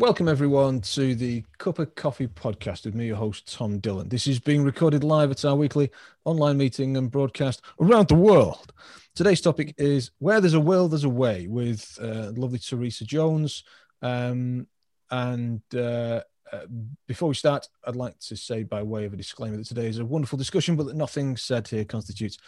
Welcome, everyone, to the Cuppa Coffee podcast with me, your host, Tom Dylan. This is being recorded live at our weekly online meeting and broadcast around the world. Today's topic is Where There's a Will, There's a Way with uh, lovely Teresa Jones. Um, and uh, uh, before we start, I'd like to say, by way of a disclaimer, that today is a wonderful discussion, but that nothing said here constitutes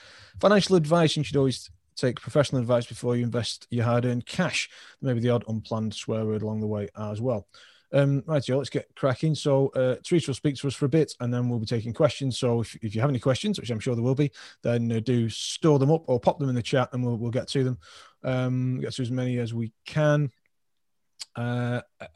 financial advice. You should always take professional advice before you invest your hard-earned cash. Maybe the odd unplanned swear word along the way as well. Um, right, Joe, let's get cracking. So, uh, Teresa will speak to us for a bit and then we'll be taking questions. So, if, if you have any questions, which I'm sure there will be, then uh, do store them up or pop them in the chat and we'll, we'll get to them. Um, get to as many as we can. Uh, uh,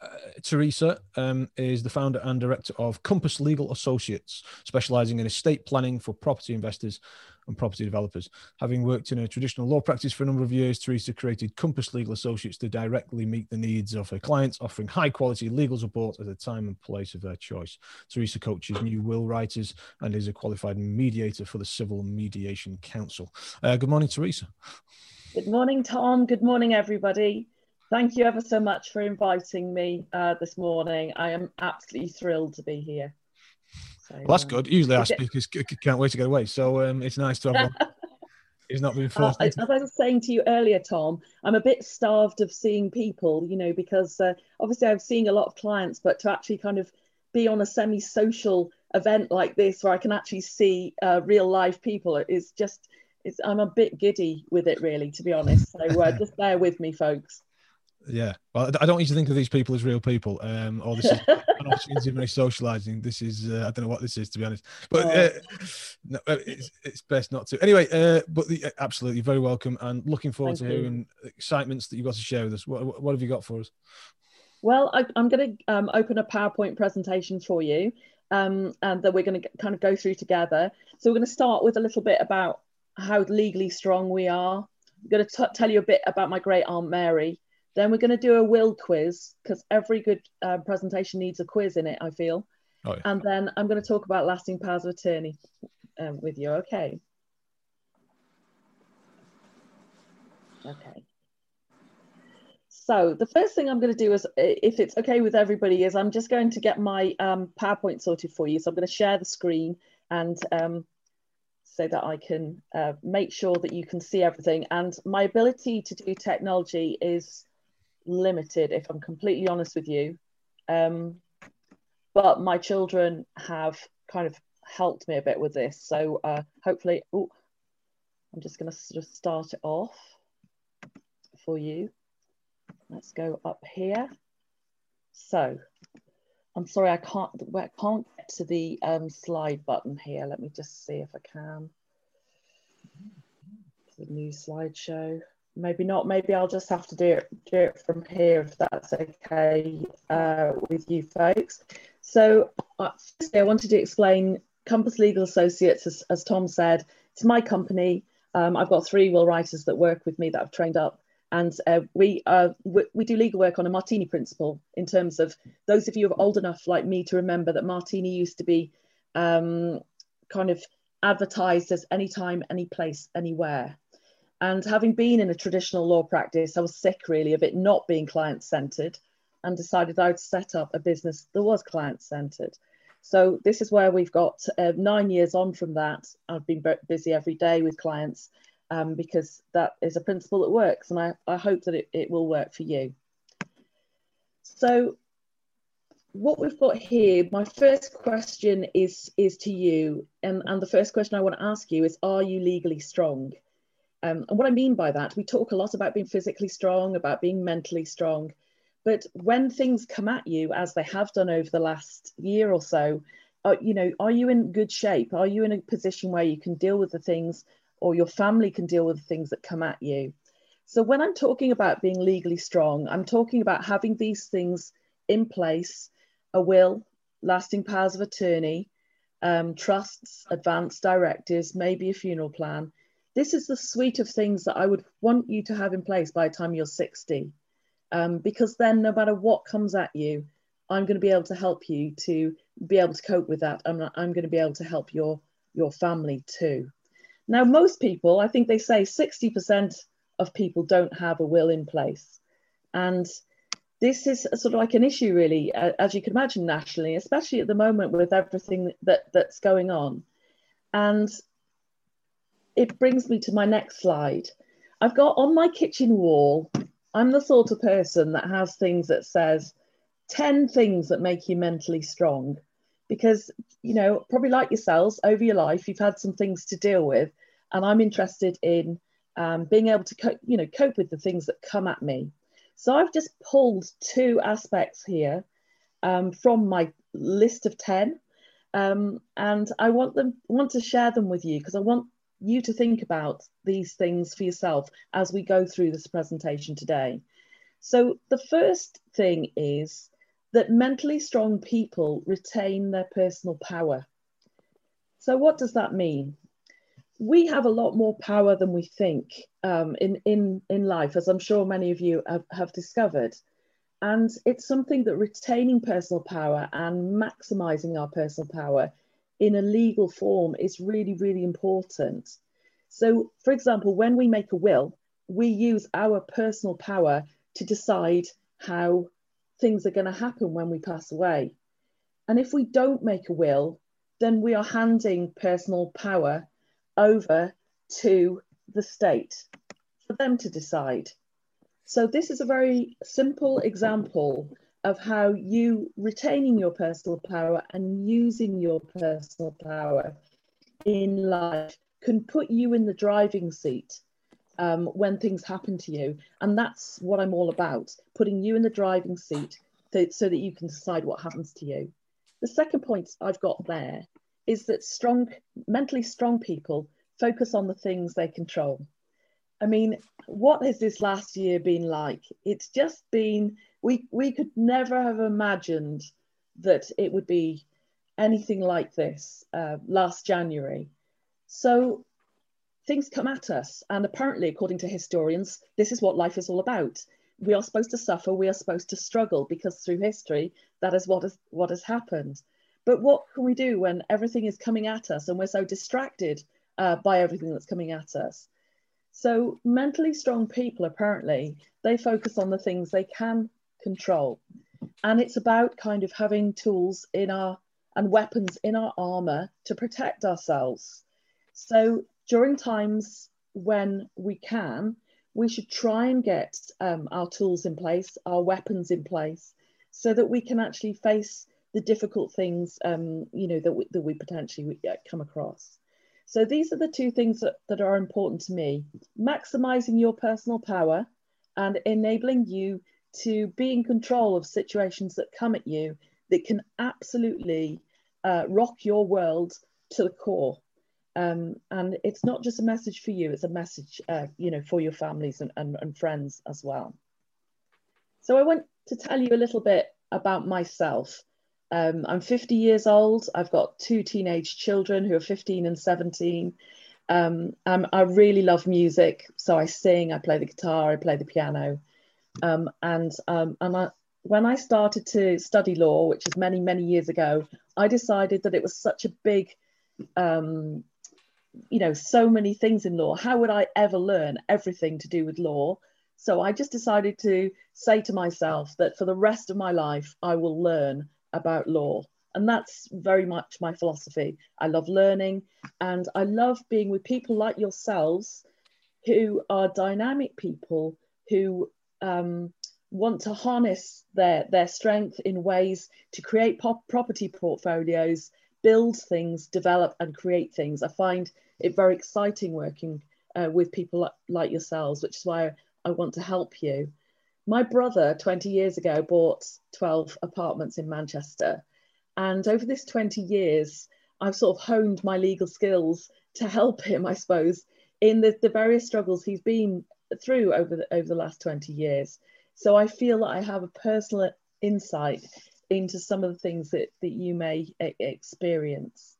Teresa um, is the founder and director of Compass Legal Associates, specializing in estate planning for property investors and property developers. Having worked in a traditional law practice for a number of years, Teresa created Compass Legal Associates to directly meet the needs of her clients, offering high quality legal support at the time and place of their choice. Teresa coaches new will writers and is a qualified mediator for the Civil Mediation Council. Uh, good morning, Teresa. Good morning, Tom. Good morning, everybody. Thank you ever so much for inviting me uh, this morning. I am absolutely thrilled to be here. So, well, that's uh, good. Usually our speakers can't wait to get away. So um, it's nice to have one. He's not being forced. Uh, as I was saying to you earlier, Tom, I'm a bit starved of seeing people, you know, because uh, obviously I'm seeing a lot of clients, but to actually kind of be on a semi-social event like this where I can actually see uh, real live people is just, it's, I'm a bit giddy with it, really, to be honest. So uh, just bear with me, folks yeah. Well, I don't need to think of these people as real people. Um, or this is an opportunity for socializing. This is uh, I don't know what this is to be honest, but oh. uh, no, uh, it's, it's, best not to. Anyway, uh, but the, absolutely very welcome and looking forward Thank to hearing excitements that you've got to share with us. What, what have you got for us? Well, I, am going to um, open a PowerPoint presentation for you, um, and that we're going to kind of go through together. So we're going to start with a little bit about how legally strong we are. I'm going to tell you a bit about my great aunt Mary then we're going to do a will quiz because every good uh, presentation needs a quiz in it, I feel. Oh, yeah. And then I'm going to talk about lasting powers of attorney um, with you. Okay. Okay. So the first thing I'm going to do is, if it's okay with everybody, is I'm just going to get my um, PowerPoint sorted for you. So I'm going to share the screen and um, so that I can uh, make sure that you can see everything. And my ability to do technology is limited, if I'm completely honest with you. Um, but my children have kind of helped me a bit with this. So uh, hopefully, I'm just going to sort of start it off for you. Let's go up here. So I'm sorry, I can't, I can't get to the um, slide button here. Let me just see if I can. The new slideshow maybe not. Maybe I'll just have to do it, do it from here if that's okay uh, with you folks. So, uh, firstly, I wanted to explain Compass Legal Associates, as, as Tom said, it's my company. Um, I've got three will writers that work with me that I've trained up. And uh, we, uh, we, we do legal work on a martini principle in terms of those of you who are old enough like me to remember that martini used to be um, kind of advertised as anytime, any place, anywhere. And having been in a traditional law practice, I was sick really of it not being client centered and decided I would set up a business that was client centered. So this is where we've got uh, nine years on from that. I've been busy every day with clients um, because that is a principle that works and I, I hope that it, it will work for you. So what we've got here, my first question is, is to you. And, and the first question I want to ask you is, are you legally strong? Um, and what I mean by that, we talk a lot about being physically strong, about being mentally strong. But when things come at you, as they have done over the last year or so, you know, are you in good shape? Are you in a position where you can deal with the things, or your family can deal with the things that come at you? So when I'm talking about being legally strong, I'm talking about having these things in place: a will, lasting powers of attorney, um, trusts, advanced directives, maybe a funeral plan this is the suite of things that I would want you to have in place by the time you're 60. Um, because then no matter what comes at you, I'm going to be able to help you to be able to cope with that. I'm, I'm going to be able to help your, your family too. Now, most people, I think they say 60% of people don't have a will in place. And this is sort of like an issue, really, as you can imagine, nationally, especially at the moment with everything that, that's going on. And it brings me to my next slide. I've got on my kitchen wall, I'm the sort of person that has things that says 10 things that make you mentally strong. Because, you know, probably like yourselves, over your life, you've had some things to deal with. And I'm interested in um, being able to, co- you know, cope with the things that come at me. So I've just pulled two aspects here um, from my list of 10. Um, and I want them want to share them with you because I want you to think about these things for yourself as we go through this presentation today. So the first thing is that mentally strong people retain their personal power. So what does that mean? we have a lot more power than we think um, in, in, in life, as I'm sure many of you have, have discovered. And it's something that retaining personal power and maximizing our personal power in a legal form is really, really important. So, for example, when we make a will, we use our personal power to decide how things are going to happen when we pass away. And if we don't make a will, then we are handing personal power over to the state for them to decide. So this is a very simple example of how you retaining your personal power and using your personal power in life can put you in the driving seat um, when things happen to you. And that's what I'm all about, putting you in the driving seat so, so that you can decide what happens to you. The second point I've got there is that strong, mentally strong people focus on the things they control. I mean, what has this last year been like? It's just been, we, we could never have imagined that it would be anything like this uh, last January. So things come at us. And apparently, according to historians, this is what life is all about. We are supposed to suffer, we are supposed to struggle because through history, that is what, is, what has happened. But what can we do when everything is coming at us and we're so distracted uh, by everything that's coming at us? So mentally strong people, apparently, they focus on the things they can control. And it's about kind of having tools in our and weapons in our armor to protect ourselves. So during times when we can, we should try and get um, our tools in place, our weapons in place, so that we can actually face the difficult things, um, you know, that we, that we potentially uh, come across. So these are the two things that, that are important to me. Maximizing your personal power and enabling you to be in control of situations that come at you that can absolutely uh, rock your world to the core. Um, and it's not just a message for you, it's a message, uh, you know, for your families and, and, and friends as well. So I want to tell you a little bit about myself. Um, I'm 50 years old. I've got two teenage children who are 15 and 17. Um, I really love music, so I sing, I play the guitar, I play the piano. Um, and um, and I, when I started to study law, which is many, many years ago, I decided that it was such a big, um, you know, so many things in law. How would I ever learn everything to do with law? So I just decided to say to myself that for the rest of my life, I will learn about law. And that's very much my philosophy. I love learning and I love being with people like yourselves who are dynamic people who um, want to harness their, their strength in ways to create property portfolios, build things, develop and create things. I find it very exciting working uh, with people like, like yourselves, which is why I want to help you. My brother, 20 years ago, bought 12 apartments in Manchester. And over this 20 years, I've sort of honed my legal skills to help him, I suppose, in the, the various struggles he's been through over the, over the last 20 years. So I feel that I have a personal insight into some of the things that, that you may experience.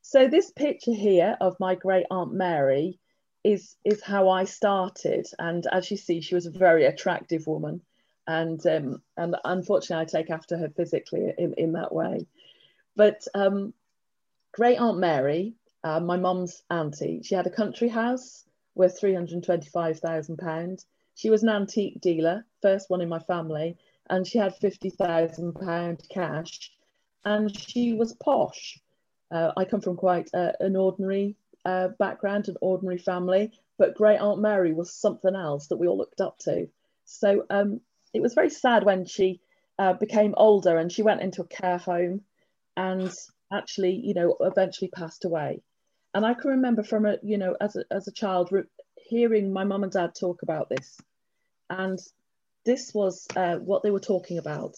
So this picture here of my great aunt Mary is is how I started. And as you see, she was a very attractive woman, and um, and unfortunately, I take after her physically in, in that way. But um, great aunt Mary, uh, my mum's auntie, she had a country house worth three hundred twenty five thousand pounds. She was an antique dealer, first one in my family, and she had £50,000 cash and she was posh. Uh, I come from quite uh, an ordinary uh, background, an ordinary family, but Great Aunt Mary was something else that we all looked up to. So um, it was very sad when she uh, became older and she went into a care home and actually, you know, eventually passed away. And I can remember from a, you know, as a, as a child, re- hearing my mum and dad talk about this. And this was uh, what they were talking about.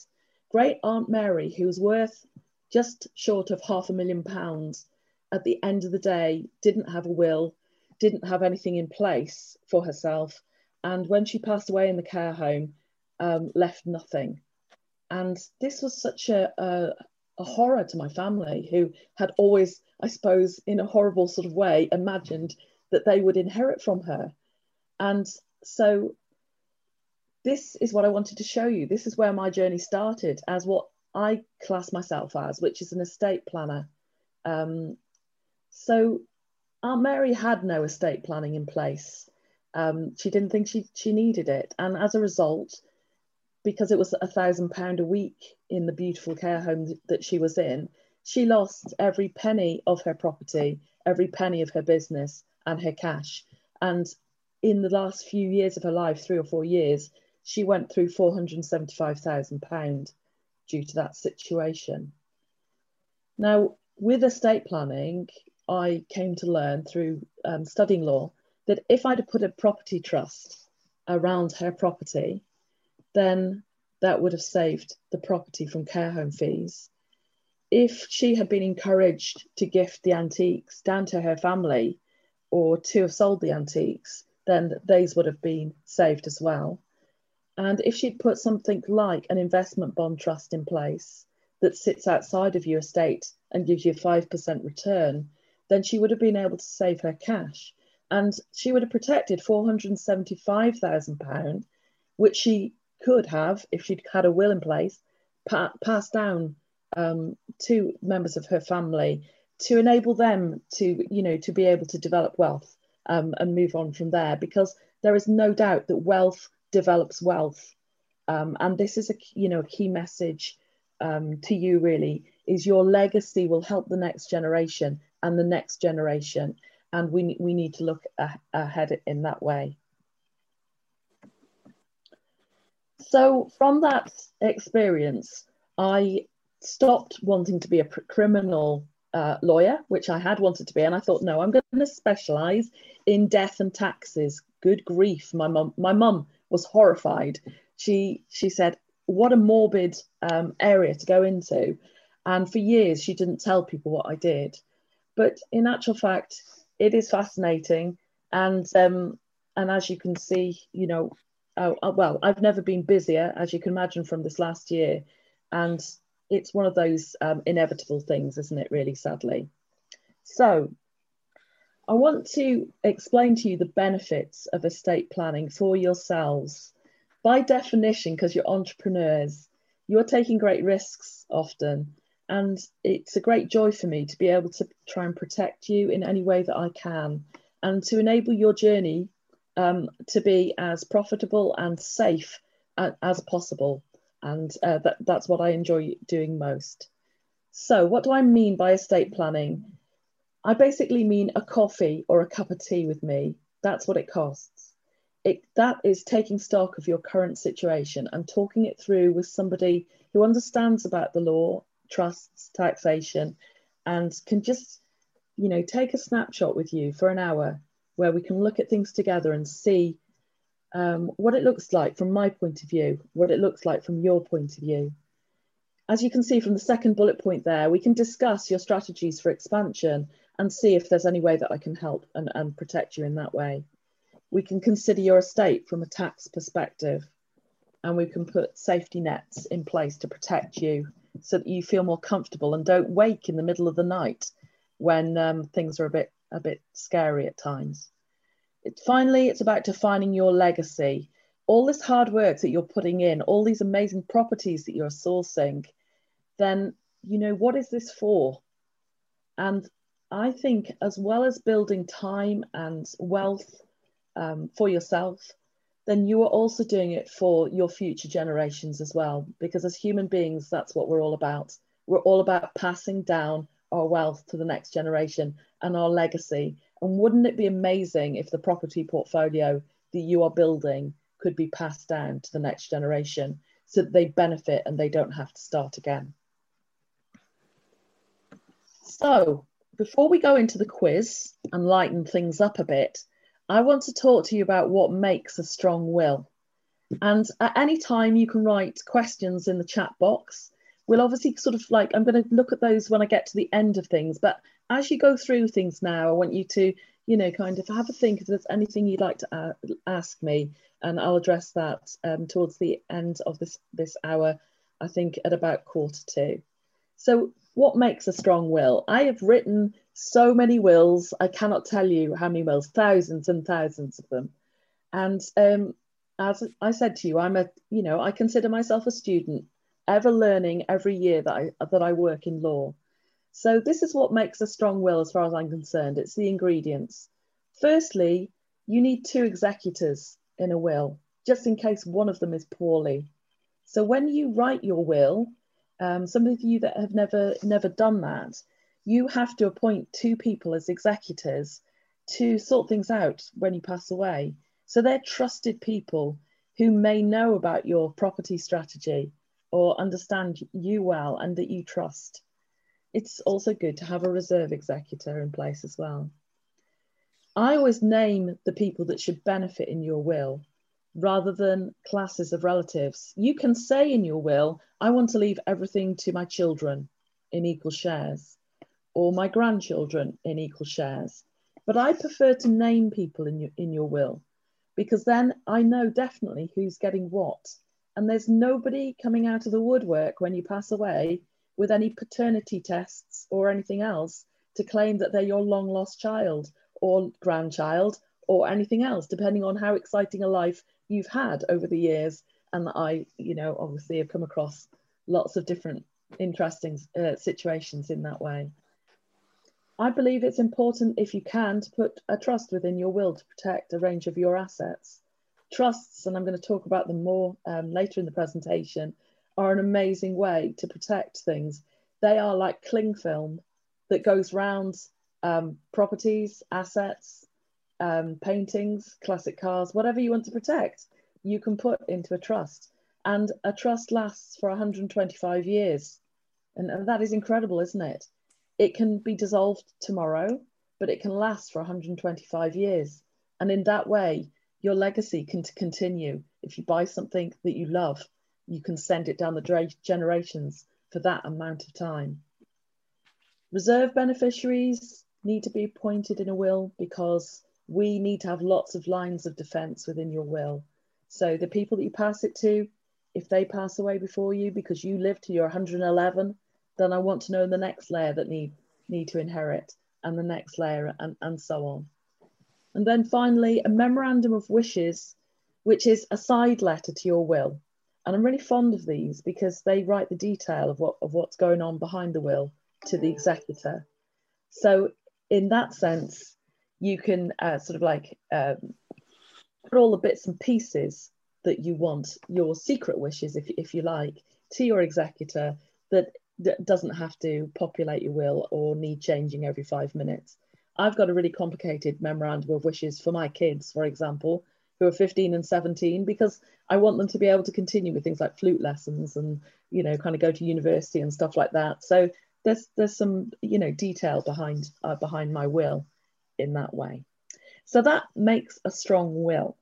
Great Aunt Mary, who was worth just short of half a million pounds, at the end of the day, didn't have a will, didn't have anything in place for herself. And when she passed away in the care home, um, left nothing. And this was such a, a, a horror to my family, who had always, I suppose, in a horrible sort of way, imagined that they would inherit from her. And so this is what I wanted to show you. This is where my journey started as what I class myself as, which is an estate planner. Um, so Aunt Mary had no estate planning in place. Um, she didn't think she, she needed it. And as a result, because it was a thousand pound a week in the beautiful care home that she was in, she lost every penny of her property, every penny of her business and her cash. And in the last few years of her life, three or four years, she went through £475,000 due to that situation. Now, with estate planning, I came to learn through um, studying law that if I'd have put a property trust around her property, then that would have saved the property from care home fees. If she had been encouraged to gift the antiques down to her family or to have sold the antiques, then these would have been saved as well. And if she'd put something like an investment bond trust in place that sits outside of your estate and gives you a 5% return, then she would have been able to save her cash. And she would have protected £475,000, which she could have, if she'd had a will in place, pa- passed down um, to members of her family to enable them to, you know, to be able to develop wealth um, and move on from there. Because there is no doubt that wealth develops wealth. Um, and this is a you know a key message um, to you really is your legacy will help the next generation and the next generation, and we we need to look ahead in that way. So from that experience, I stopped wanting to be a criminal uh, lawyer, which I had wanted to be, and I thought, no, I'm going to specialize in death and taxes. Good grief, my mum, my mum was horrified. She she said, "What a morbid um, area to go into," and for years she didn't tell people what I did. But in actual fact, it is fascinating, and um, and as you can see, you know, oh, oh, well, I've never been busier, as you can imagine from this last year, and it's one of those um, inevitable things, isn't it? Really, sadly. So I want to explain to you the benefits of estate planning for yourselves. By definition, because you're entrepreneurs, you're taking great risks often. And it's a great joy for me to be able to try and protect you in any way that I can and to enable your journey um, to be as profitable and safe as possible. And uh, that, that's what I enjoy doing most. So, what do I mean by estate planning? I basically mean a coffee or a cup of tea with me. That's what it costs. It, that is taking stock of your current situation and talking it through with somebody who understands about the law, trusts, taxation, and can just, you know, take a snapshot with you for an hour where we can look at things together and see um, what it looks like from my point of view, what it looks like from your point of view. As you can see from the second bullet point there, we can discuss your strategies for expansion and see if there's any way that I can help and, and protect you in that way. We can consider your estate from a tax perspective and we can put safety nets in place to protect you so that you feel more comfortable and don't wake in the middle of the night when um, things are a bit a bit scary at times. It, finally, it's about defining your legacy. All this hard work that you're putting in, all these amazing properties that you're sourcing, then you know what is this for? And I think, as well as building time and wealth um, for yourself, then you are also doing it for your future generations as well. Because as human beings, that's what we're all about. We're all about passing down our wealth to the next generation and our legacy. And wouldn't it be amazing if the property portfolio that you are building could be passed down to the next generation so that they benefit and they don't have to start again? So, before we go into the quiz and lighten things up a bit, I want to talk to you about what makes a strong will. And at any time, you can write questions in the chat box. We'll obviously sort of like, I'm going to look at those when I get to the end of things. But as you go through things now, I want you to, you know, kind of have a think if there's anything you'd like to ask me, and I'll address that um, towards the end of this, this hour, I think at about quarter to. So, what makes a strong will? I have written so many wills. I cannot tell you how many wills, thousands and thousands of them. And um, as I said to you, I'm a, you know, I consider myself a student, ever learning every year that I that I work in law. So this is what makes a strong will, as far as I'm concerned. It's the ingredients. Firstly, you need two executors in a will, just in case one of them is poorly. So when you write your will, um, some of you that have never never done that, you have to appoint two people as executors to sort things out when you pass away. So they're trusted people who may know about your property strategy or understand you well and that you trust. It's also good to have a reserve executor in place as well. I always name the people that should benefit in your will rather than classes of relatives. You can say in your will, I want to leave everything to my children in equal shares or my grandchildren in equal shares. But I prefer to name people in your, in your will because then I know definitely who's getting what. And there's nobody coming out of the woodwork when you pass away with any paternity tests or anything else to claim that they're your long lost child or grandchild or anything else, depending on how exciting a life you've had over the years. And I, you know, obviously have come across lots of different interesting uh, situations in that way. I believe it's important, if you can, to put a trust within your will to protect a range of your assets. Trusts, and I'm going to talk about them more um, later in the presentation, are an amazing way to protect things. They are like cling film that goes round um, properties, assets, um, paintings, classic cars, whatever you want to protect, you can put into a trust. And a trust lasts for 125 years. And, and that is incredible, isn't it? It can be dissolved tomorrow, but it can last for 125 years. And in that way, your legacy can continue. If you buy something that you love, you can send it down the generations for that amount of time. Reserve beneficiaries need to be appointed in a will because we need to have lots of lines of defense within your will. So the people that you pass it to, if they pass away before you because you live to your 111, then I want to know the next layer that need, need to inherit and the next layer and, and so on. And then finally, a memorandum of wishes, which is a side letter to your will. And I'm really fond of these because they write the detail of, what, of what's going on behind the will to the executor. So in that sense, you can uh, sort of like um, put all the bits and pieces that you want, your secret wishes, if, if you like, to your executor that doesn't have to populate your will or need changing every five minutes. I've got a really complicated memorandum of wishes for my kids, for example, who are 15 and 17, because I want them to be able to continue with things like flute lessons and, you know, kind of go to university and stuff like that. So there's there's some, you know, detail behind uh, behind my will in that way. So that makes a strong will.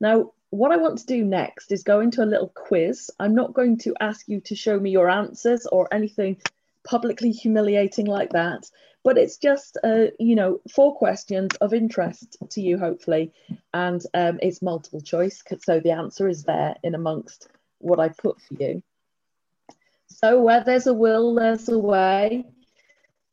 Now, what I want to do next is go into a little quiz. I'm not going to ask you to show me your answers or anything publicly humiliating like that, but it's just, uh, you know, four questions of interest to you, hopefully, and um, it's multiple choice, so the answer is there in amongst what I put for you. So where there's a will, there's a way.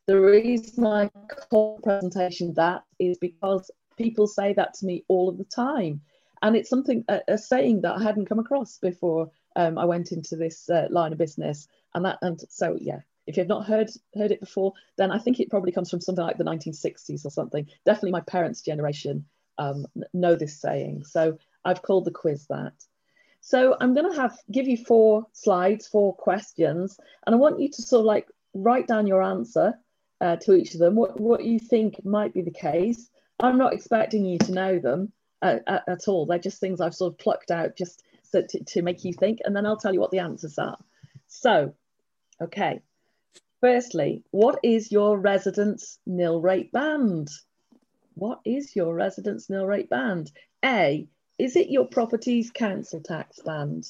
The reason I call presentation that is because people say that to me all of the time and it's something a, a, saying that I hadn't come across before um, I went into this uh, line of business, and that and so yeah. If you've not heard heard it before, then I think it probably comes from something like the 1960s or something. Definitely, my parents' generation um, know this saying. So I've called the quiz that. So I'm going to have give you four slides, four questions, and I want you to sort of like write down your answer uh, to each of them, what, what you think might be the case. I'm not expecting you to know them uh, at, at, all. They're just things I've sort of plucked out just so to, to make you think, and then I'll tell you what the answers are. So, okay. Firstly, what is your residence nil rate band? What is your residence nil rate band? A, is it your property's council tax band?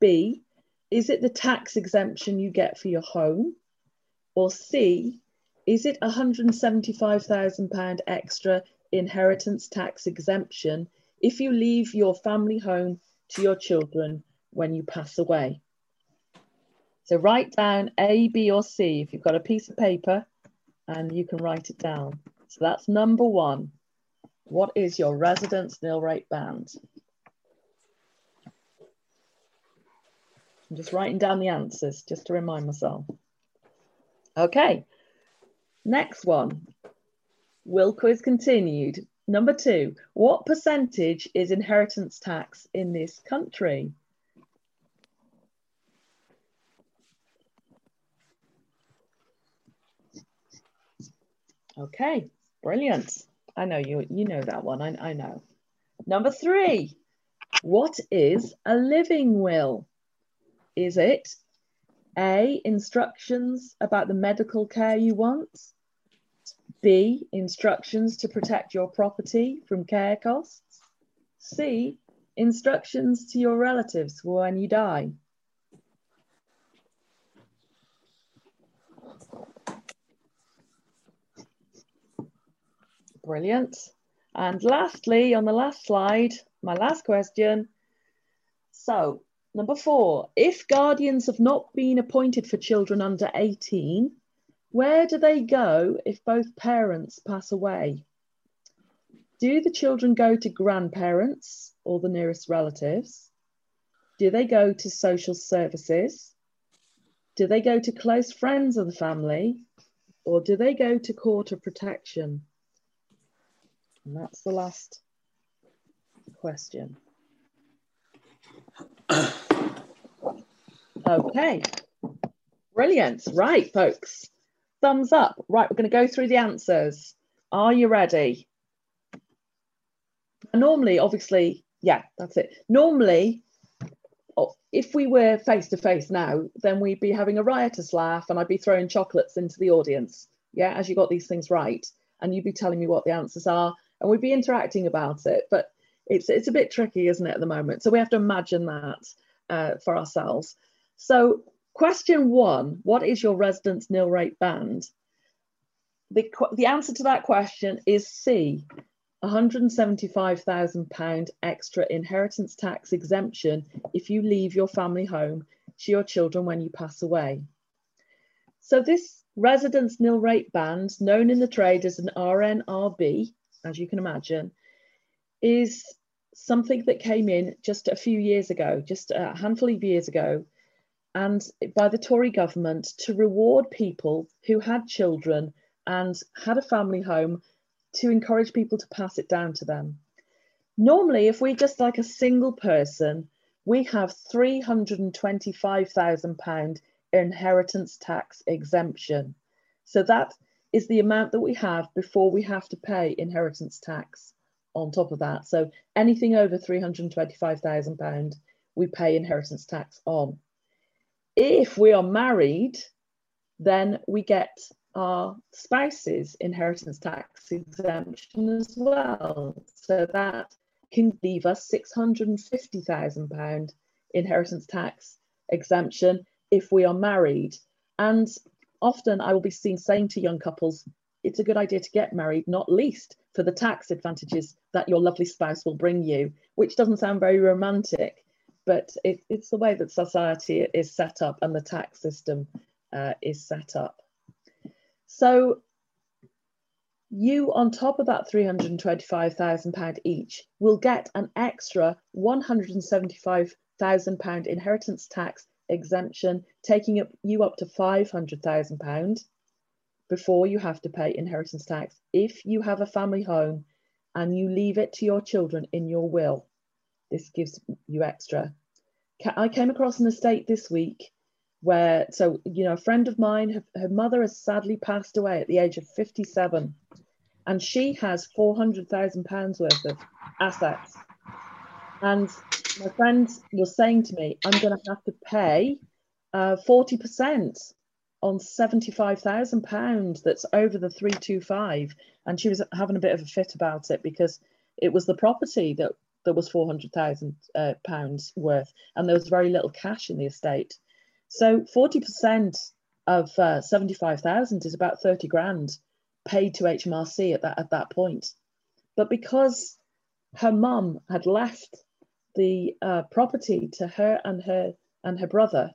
B, is it the tax exemption you get for your home? Or C, is it £175,000 extra inheritance tax exemption if you leave your family home to your children when you pass away? So write down A, B, or C if you've got a piece of paper and you can write it down. So that's number one. What is your residence nil rate band? I'm just writing down the answers just to remind myself. Okay, next one. Will quiz continued. Number two, what percentage is inheritance tax in this country? Okay, brilliant. I know you, you know that one, I, I know. Number three, what is a living will? Is it A, instructions about the medical care you want? B, instructions to protect your property from care costs? C, instructions to your relatives when you die? Brilliant. And lastly, on the last slide, my last question. So, number four, if guardians have not been appointed for children under 18, where do they go if both parents pass away? Do the children go to grandparents or the nearest relatives? Do they go to social services? Do they go to close friends of the family? Or do they go to court of protection? And that's the last question. Okay, brilliant. Right, folks, thumbs up. Right, we're going to go through the answers. Are you ready? Normally, obviously, yeah, that's it. Normally, oh, if we were face to face now, then we'd be having a riotous laugh and I'd be throwing chocolates into the audience. Yeah, as you got these things right. And you'd be telling me what the answers are and we'd be interacting about it. But it's it's a bit tricky, isn't it, at the moment? So we have to imagine that uh, for ourselves. So question one: What is your residence nil rate band? The the answer to that question is C. £175,000 extra inheritance tax exemption if you leave your family home to your children when you pass away. So this residence nil rate band, known in the trade as an RNRB, as you can imagine, is something that came in just a few years ago, just a handful of years ago, and by the Tory government to reward people who had children and had a family home to encourage people to pass it down to them. Normally, if we're just like a single person, we have £325,000 inheritance tax exemption. So that is the amount that we have before we have to pay inheritance tax on top of that. So anything over £325,000, we pay inheritance tax on. If we are married, then we get our spouse's inheritance tax exemption as well. So that can leave us £650,000 inheritance tax exemption if we are married. And often I will be seen saying to young couples, it's a good idea to get married, not least for the tax advantages that your lovely spouse will bring you, which doesn't sound very romantic, but it, it's the way that society is set up and the tax system uh, is set up. So you on top of that £325,000 each will get an extra £175,000 inheritance tax exemption, taking up you up to £500,000 before you have to pay inheritance tax if you have a family home and you leave it to your children in your will. This gives you extra. I came across an estate this week where, so, you know, a friend of mine, her, her mother has sadly passed away at the age of 57, and she has £400,000 worth of assets. And my friend was saying to me, I'm going to have to pay uh, 40% on £75,000 that's over the 325. And she was having a bit of a fit about it because it was the property that, that was £400,000 uh, pounds worth, and there was very little cash in the estate. So 40% of uh, 75,000 is about 30 grand paid to HMRC at that, at that point. But because her mum had left the uh, property to her and her and her brother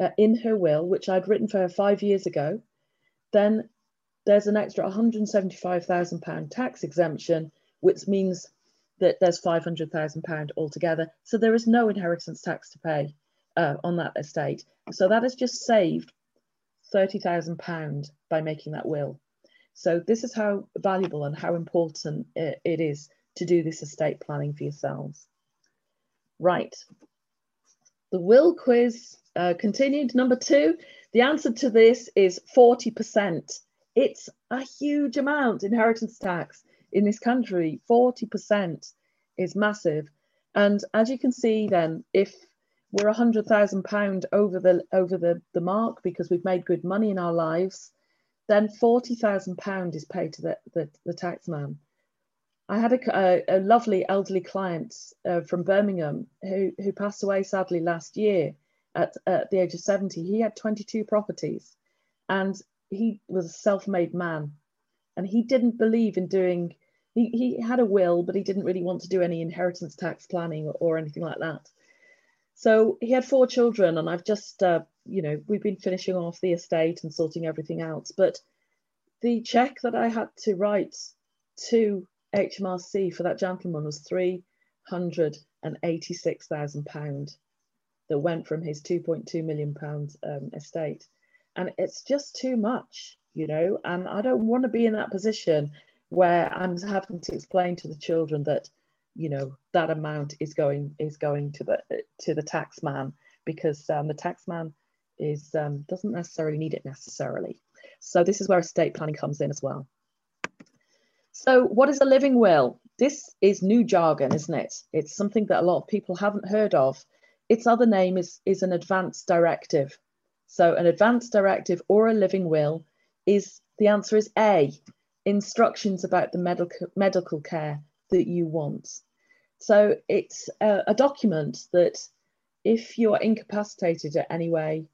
uh, in her will, which I'd written for her five years ago, then there's an extra 175,000 pound tax exemption, which means that there's 500,000 pound altogether. So there is no inheritance tax to pay uh, on that estate. So that has just saved 30,000 pound by making that will. So this is how valuable and how important it, it is to do this estate planning for yourselves. Right. The will quiz uh, continued. Number two, the answer to this is 40%. It's a huge amount, inheritance tax in this country. 40% is massive. And as you can see then, if we're £100,000 over the over the, the mark because we've made good money in our lives, then £40,000 is paid to the, the, the tax man. I had a, a, a lovely elderly client uh, from Birmingham who, who passed away sadly last year at, at the age of 70. He had 22 properties and he was a self made man. And he didn't believe in doing, he, he had a will, but he didn't really want to do any inheritance tax planning or, or anything like that. So he had four children, and I've just, uh, you know, we've been finishing off the estate and sorting everything out. But the check that I had to write to HMRC for that gentleman was £386,000 that went from his 2.2 million pound um, estate. And it's just too much, you know, and I don't want to be in that position where I'm having to explain to the children that, you know, that amount is going is going to the to the tax man because um, the tax man is um, doesn't necessarily need it necessarily. So this is where estate planning comes in as well. So, what is a living will? This is new jargon, isn't it? It's something that a lot of people haven't heard of. Its other name is, is an advance directive. So, an advance directive or a living will is the answer is A, instructions about the medical, medical care that you want. So, it's a, a document that if you're incapacitated at any way,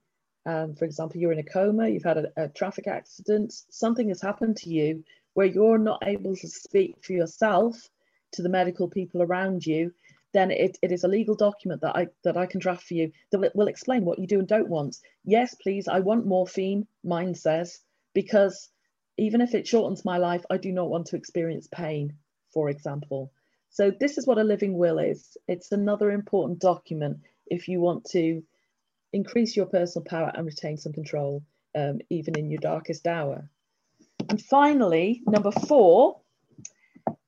um, for example, you're in a coma, you've had a, a traffic accident, something has happened to you where you're not able to speak for yourself to the medical people around you, then it, it is a legal document that I that I can draft for you that will explain what you do and don't want. Yes, please, I want morphine, mine says, because even if it shortens my life, I do not want to experience pain, for example. So this is what a living will is. It's another important document if you want to increase your personal power and retain some control, um, even in your darkest hour. And finally, number four,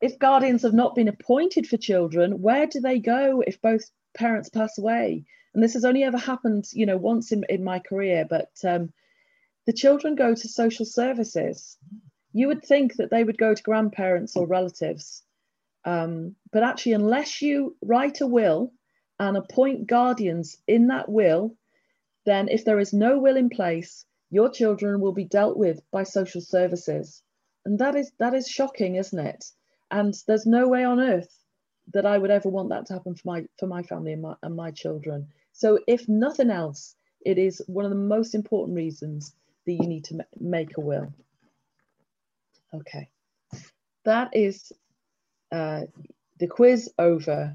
if guardians have not been appointed for children, where do they go if both parents pass away? And this has only ever happened, you know, once in, in my career, but um, the children go to social services. You would think that they would go to grandparents or relatives. Um, but actually, unless you write a will and appoint guardians in that will, then if there is no will in place, your children will be dealt with by social services. And that is that is shocking, isn't it? And there's no way on earth that I would ever want that to happen for my for my family and my, and my children. So if nothing else, it is one of the most important reasons that you need to make a will. Okay, that is uh, the quiz over.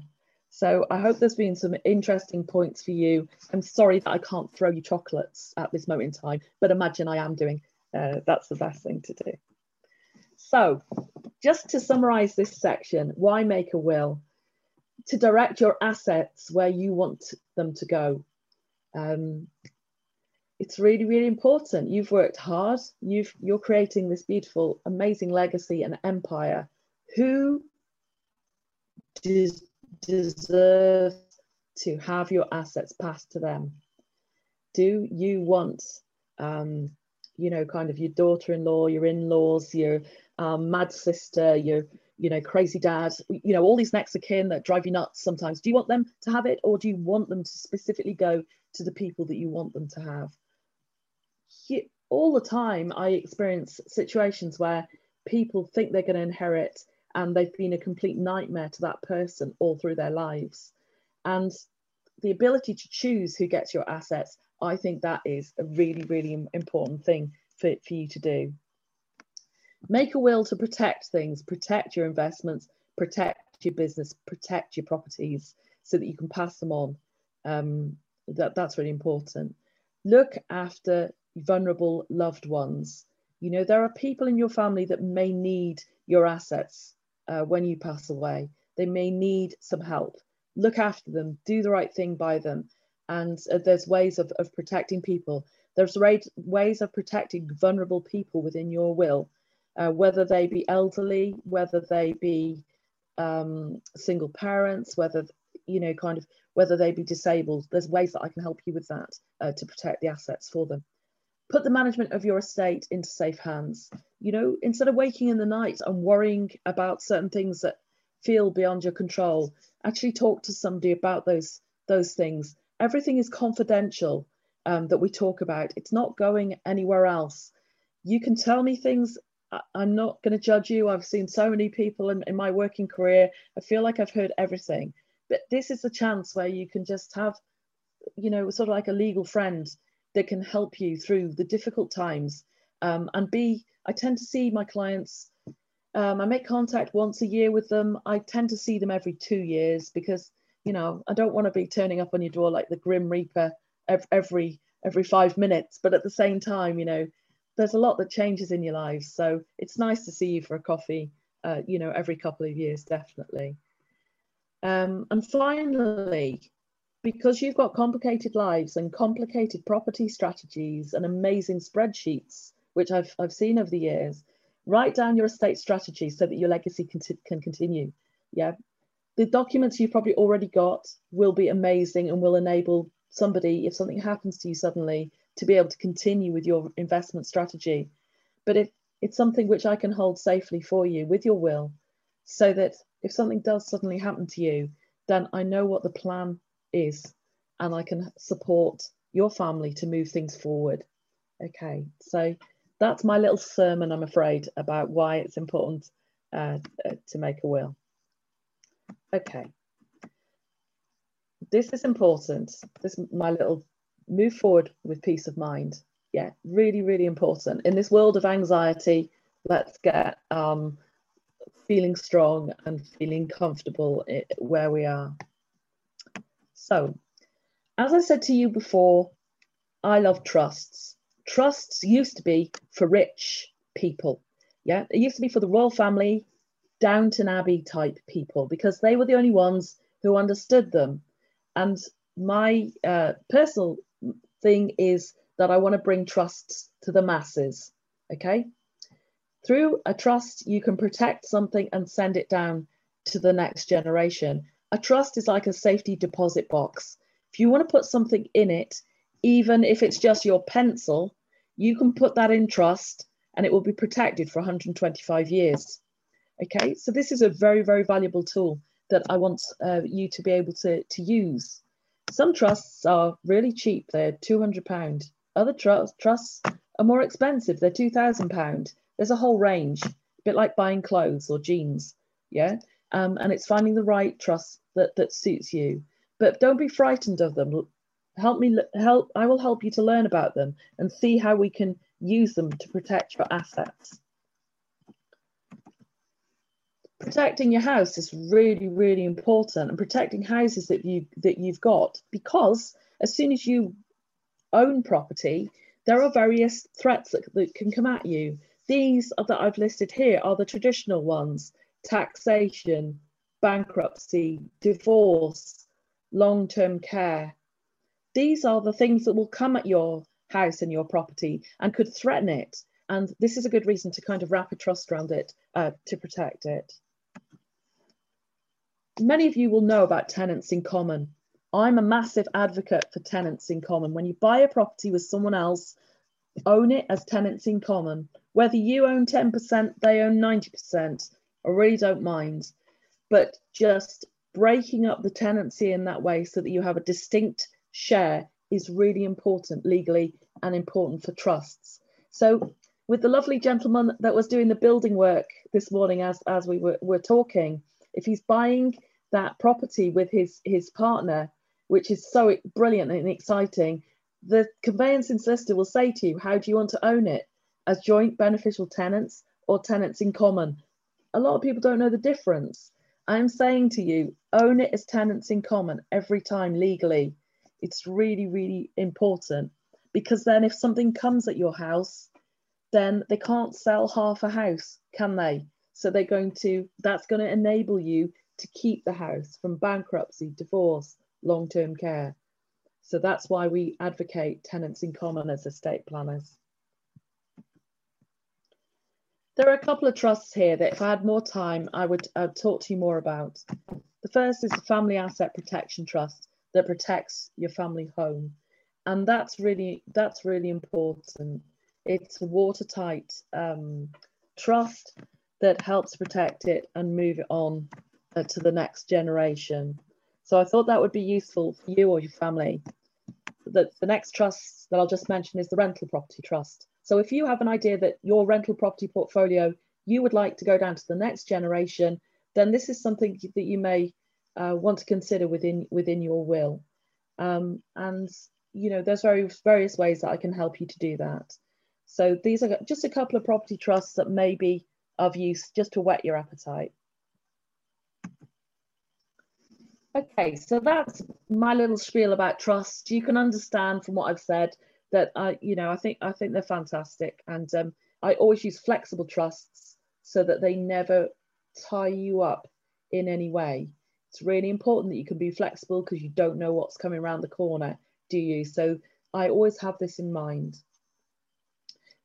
So I hope there's been some interesting points for you. I'm sorry that I can't throw you chocolates at this moment in time, but imagine I am doing. Uh, that's the best thing to do. So just to summarize this section, why make a will? To direct your assets where you want them to go. Um, it's really, really important. You've worked hard. You've, you're creating this beautiful, amazing legacy and empire. Who does deserve to have your assets passed to them? Do you want, um, you know, kind of your daughter-in-law, your in-laws, your um, mad sister, your, you know, crazy dad, you know, all these next of kin that drive you nuts sometimes. Do you want them to have it, or do you want them to specifically go to the people that you want them to have? All the time, I experience situations where people think they're going to inherit and they've been a complete nightmare to that person all through their lives. And the ability to choose who gets your assets, I think that is a really, really important thing for, for you to do. Make a will to protect things, protect your investments, protect your business, protect your properties so that you can pass them on. Um, that, that's really important. Look after vulnerable loved ones. You know, there are people in your family that may need your assets uh, when you pass away. They may need some help. Look after them, do the right thing by them. And uh, there's ways of, of protecting people. There's ways of protecting vulnerable people within your will, uh, whether they be elderly, whether they be um, single parents, whether, you know, kind of, whether they be disabled. There's ways that I can help you with that uh, to protect the assets for them put the management of your estate into safe hands. You know, instead of waking in the night and worrying about certain things that feel beyond your control, actually talk to somebody about those those things. Everything is confidential um, that we talk about. It's not going anywhere else. You can tell me things. I'm not going to judge you. I've seen so many people in, in my working career. I feel like I've heard everything. But this is the chance where you can just have, you know, sort of like a legal friend that can help you through the difficult times. Um, and B, I tend to see my clients, um, I make contact once a year with them. I tend to see them every two years because, you know, I don't want to be turning up on your door like the Grim Reaper every every five minutes. But at the same time, you know, there's a lot that changes in your lives. So it's nice to see you for a coffee, uh, you know, every couple of years, definitely. Um, and finally, because you've got complicated lives and complicated property strategies and amazing spreadsheets, which I've, I've seen over the years, write down your estate strategy so that your legacy can, can continue. Yeah. The documents you've probably already got will be amazing and will enable somebody, if something happens to you suddenly, to be able to continue with your investment strategy. But if it's something which I can hold safely for you with your will, so that if something does suddenly happen to you, then I know what the plan is and I can support your family to move things forward. Okay, so that's my little sermon, I'm afraid, about why it's important uh, uh, to make a will. Okay, this is important. This my little move forward with peace of mind. Yeah, really, really important. In this world of anxiety, let's get um, feeling strong and feeling comfortable where we are. So, as I said to you before, I love trusts. Trusts used to be for rich people. Yeah, it used to be for the royal family, Downton Abbey type people, because they were the only ones who understood them. And my uh, personal thing is that I want to bring trusts to the masses. Okay. Through a trust, you can protect something and send it down to the next generation. A trust is like a safety deposit box. If you want to put something in it, even if it's just your pencil, you can put that in trust and it will be protected for 125 years. Okay, so this is a very, very valuable tool that I want uh, you to be able to, to use. Some trusts are really cheap, they're £200. Other tr- trusts are more expensive, they're £2,000. There's a whole range, a bit like buying clothes or jeans. Yeah, um, and it's finding the right trust that, that suits you. But don't be frightened of them. Help me help. I will help you to learn about them and see how we can use them to protect your assets. Protecting your house is really, really important, and protecting houses that you that you've got because as soon as you own property, there are various threats that, that can come at you. These that I've listed here are the traditional ones taxation, bankruptcy, divorce, long term care. These are the things that will come at your house and your property and could threaten it. And this is a good reason to kind of wrap a trust around it uh, to protect it. many of you will know about tenants in common. I'm a massive advocate for tenants in common. When you buy a property with someone else, own it as tenants in common. Whether you own 10%, they own 90%, I really don't mind. But just breaking up the tenancy in that way so that you have a distinct share is really important legally and important for trusts. So with the lovely gentleman that was doing the building work this morning as, as we were, were talking, if he's buying that property with his, his partner, which is so brilliant and exciting, the conveyancing solicitor will say to you, how do you want to own it? As joint beneficial tenants or tenants in common? A lot of people don't know the difference. I'm saying to you, own it as tenants in common every time legally. It's really, really important because then if something comes at your house, then they can't sell half a house, can they? So they're going to, that's going to enable you to keep the house from bankruptcy, divorce, long term care. So that's why we advocate tenants in common as estate planners. There are a couple of trusts here that if I had more time, I would I'd talk to you more about. The first is the Family Asset Protection Trust that protects your family home. And that's really that's really important. It's a watertight um, trust that helps protect it and move it on uh, to the next generation. So I thought that would be useful for you or your family. The, the next trust that I'll just mention is the Rental Property Trust. So if you have an idea that your rental property portfolio, you would like to go down to the next generation, then this is something that you may uh, want to consider within, within your will. Um, and, you know, there's various, various ways that I can help you to do that. So these are just a couple of property trusts that may be of use just to whet your appetite. Okay, so that's my little spiel about trust. You can understand from what I've said that I, you know, I think I think they're fantastic, and um, I always use flexible trusts so that they never tie you up in any way. It's really important that you can be flexible because you don't know what's coming around the corner, do you? So I always have this in mind.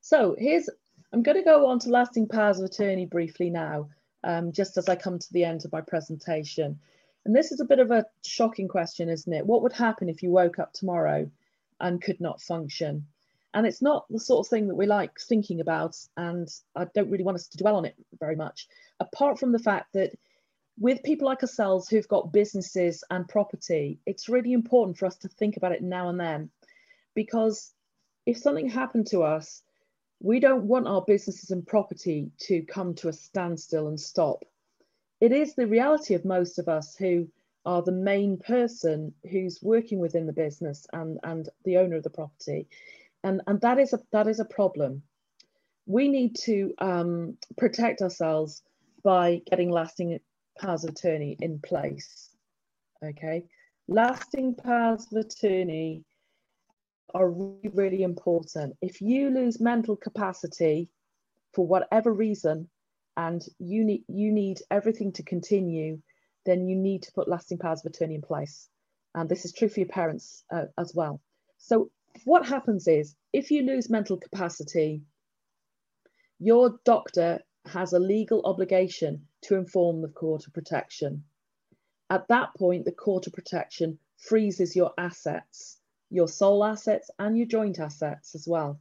So here's, I'm going to go on to lasting powers of attorney briefly now, um, just as I come to the end of my presentation. And this is a bit of a shocking question, isn't it? What would happen if you woke up tomorrow and could not function? And it's not the sort of thing that we like thinking about, and I don't really want us to dwell on it very much, apart from the fact that with people like ourselves who've got businesses and property, it's really important for us to think about it now and then. Because if something happened to us, we don't want our businesses and property to come to a standstill and stop it is the reality of most of us who are the main person who's working within the business and, and the owner of the property. And, and that, is a, that is a problem. We need to um, protect ourselves by getting lasting powers of attorney in place. Okay, lasting powers of attorney are really, really important. If you lose mental capacity for whatever reason, and you need you need everything to continue, then you need to put lasting powers of attorney in place. And this is true for your parents uh, as well. So what happens is if you lose mental capacity, your doctor has a legal obligation to inform the court of protection. At that point, the court of protection freezes your assets, your sole assets and your joint assets as well.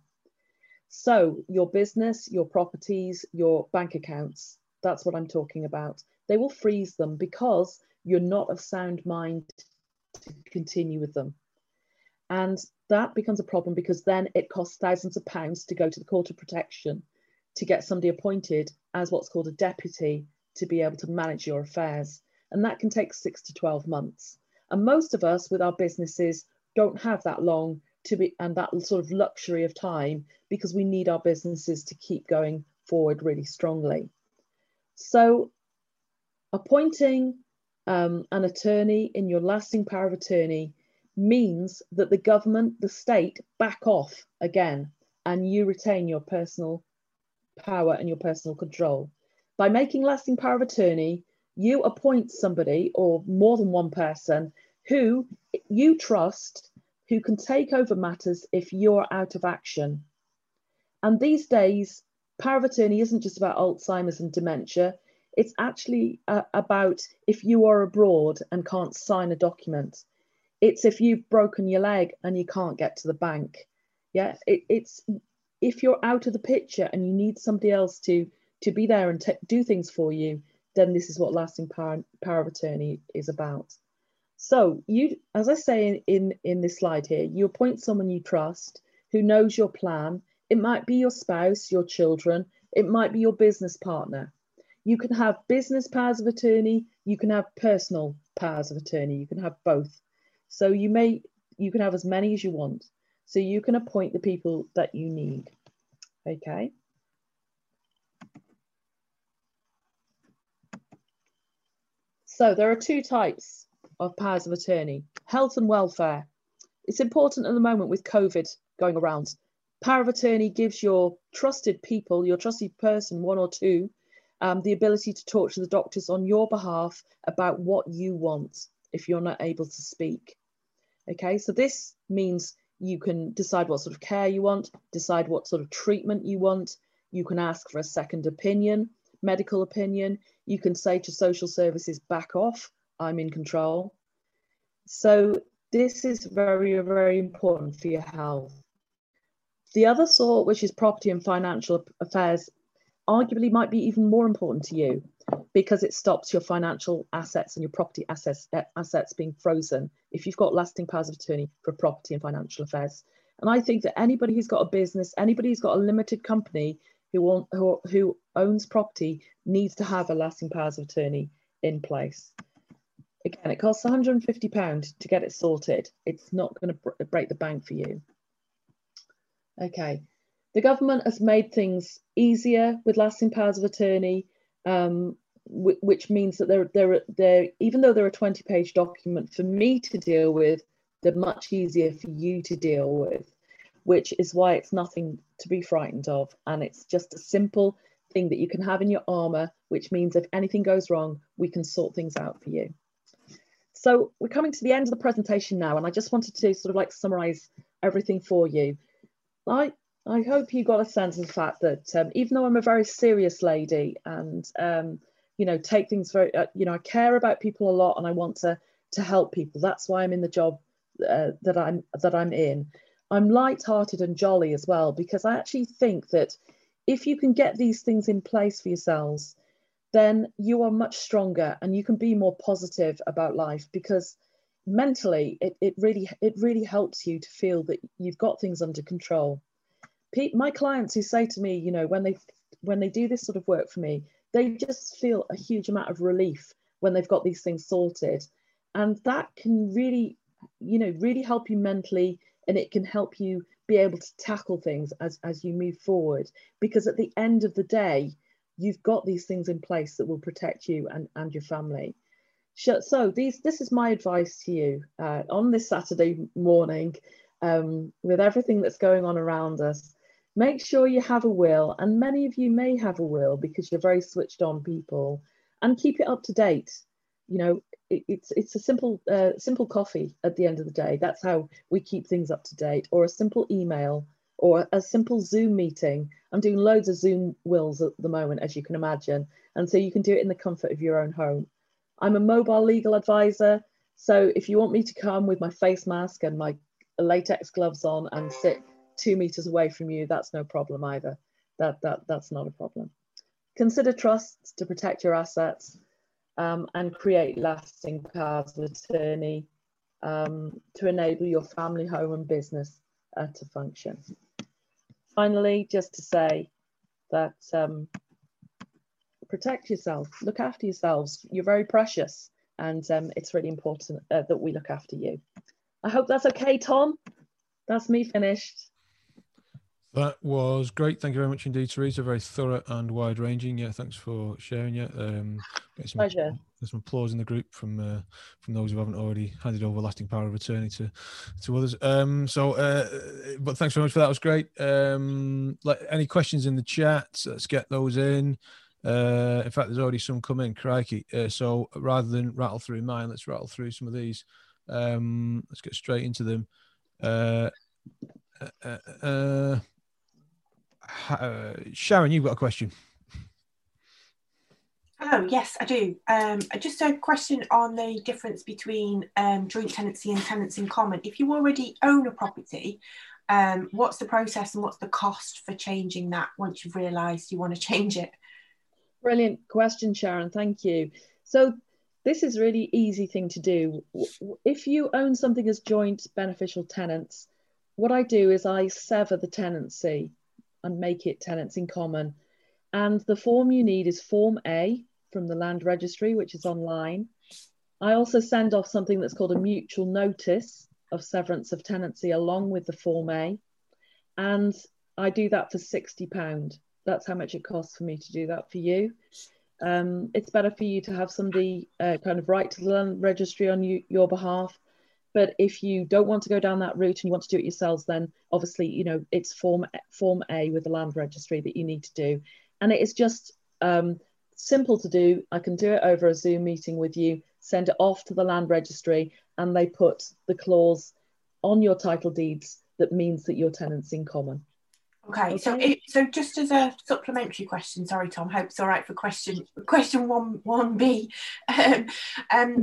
So your business, your properties, your bank accounts, that's what I'm talking about. They will freeze them because you're not of sound mind to continue with them. And that becomes a problem because then it costs thousands of pounds to go to the Court of Protection to get somebody appointed as what's called a deputy to be able to manage your affairs. And that can take six to 12 months. And most of us with our businesses don't have that long to be and that sort of luxury of time because we need our businesses to keep going forward really strongly. So appointing um, an attorney in your lasting power of attorney means that the government, the state back off again and you retain your personal power and your personal control. By making lasting power of attorney, you appoint somebody or more than one person who you trust who can take over matters if you're out of action. And these days, power of attorney isn't just about Alzheimer's and dementia, It's actually uh, about if you are abroad and can't sign a document. It's if you've broken your leg and you can't get to the bank. Yeah, it, it's if you're out of the picture and you need somebody else to to be there and do things for you, then this is what lasting power, power of attorney is about. So you, as I say in, in, in this slide here, you appoint someone you trust who knows your plan. It might be your spouse, your children, it might be your business partner. You can have business powers of attorney, you can have personal powers of attorney, you can have both. So you may, you can have as many as you want. So you can appoint the people that you need. Okay. So there are two types of powers of attorney, health and welfare. It's important at the moment with COVID going around. Power of attorney gives your trusted people, your trusted person, one or two, um, the ability to talk to the doctors on your behalf about what you want if you're not able to speak. Okay, so this means you can decide what sort of care you want, decide what sort of treatment you want. You can ask for a second opinion, medical opinion. You can say to social services, back off, I'm in control. So this is very, very important for your health. The other sort, which is property and financial affairs, arguably might be even more important to you because it stops your financial assets and your property assets, eh, assets being frozen if you've got lasting powers of attorney for property and financial affairs. And I think that anybody who's got a business, anybody who's got a limited company who, want, who, who owns property needs to have a lasting powers of attorney in place. Again, it costs £150 to get it sorted. It's not going to break the bank for you. Okay, the government has made things easier with lasting powers of attorney um, which means that they're, they're, they're, even though they're a 20 page document for me to deal with, they're much easier for you to deal with, which is why it's nothing to be frightened of. And it's just a simple thing that you can have in your armor, which means if anything goes wrong, we can sort things out for you. So we're coming to the end of the presentation now, and I just wanted to sort of like summarize everything for you. I, I hope you got a sense of the fact that um, even though I'm a very serious lady and um, you know take things very uh, you know I care about people a lot and I want to to help people. That's why I'm in the job uh, that I'm that I'm in. I'm light-hearted and jolly as well because I actually think that if you can get these things in place for yourselves, then you are much stronger and you can be more positive about life because mentally it, it really it really helps you to feel that you've got things under control my clients who say to me, you know, when they when they do this sort of work for me, they just feel a huge amount of relief when they've got these things sorted, and that can really, you know, really help you mentally, and it can help you be able to tackle things as as you move forward. Because at the end of the day, you've got these things in place that will protect you and and your family. So these this is my advice to you uh, on this Saturday morning, um, with everything that's going on around us make sure you have a will and many of you may have a will because you're very switched on people and keep it up to date. You know it, it's it's a simple uh, simple coffee at the end of the day. That's how we keep things up to date. Or a simple email or a simple zoom meeting. I'm doing loads of zoom wills at the moment as you can imagine and so you can do it in the comfort of your own home. I'm a mobile legal advisor so if you want me to come with my face mask and my latex gloves on and sit two meters away from you, that's no problem either. That, that, that's not a problem. Consider trusts to protect your assets um, and create lasting powers of attorney um, to enable your family, home and business uh, to function. Finally, just to say that um, protect yourself, look after yourselves. You're very precious and um, it's really important uh, that we look after you. I hope that's okay, Tom. That's me finished. That was great. Thank you very much indeed, Teresa. Very thorough and wide ranging. Yeah, thanks for sharing it. Um, some, Pleasure. There's some applause in the group from uh, from those who haven't already handed over lasting power of attorney to to others. Um, so, uh, but thanks very much for that. It was great. Um, like any questions in the chat, let's get those in. Uh, in fact, there's already some coming. Crikey! Uh, so rather than rattle through mine, let's rattle through some of these. Um, let's get straight into them. Uh, uh, uh, uh uh, Sharon, you've got a question. Oh, yes, I do. Um, just a question on the difference between um, joint tenancy and tenants in common. If you already own a property, um, what's the process and what's the cost for changing that once you've realised you want to change it? Brilliant question, Sharon. Thank you. So this is really easy thing to do. If you own something as joint beneficial tenants, what I do is I sever the tenancy and make it tenants in common. And the form you need is Form A from the Land Registry, which is online. I also send off something that's called a mutual notice of severance of tenancy along with the Form A. And I do that for £60 that's how much it costs for me to do that for you. Um, it's better for you to have somebody uh, kind of write to the land registry on you, your behalf. But if you don't want to go down that route and you want to do it yourselves, then obviously, you know, it's form form A with the land registry that you need to do. And it is just um, simple to do. I can do it over a Zoom meeting with you, send it off to the land registry, and they put the clause on your title deeds that means that your tenant's in common. Okay, so it, so just as a supplementary question, sorry Tom, hope it's all right for question question one one B. Um, um,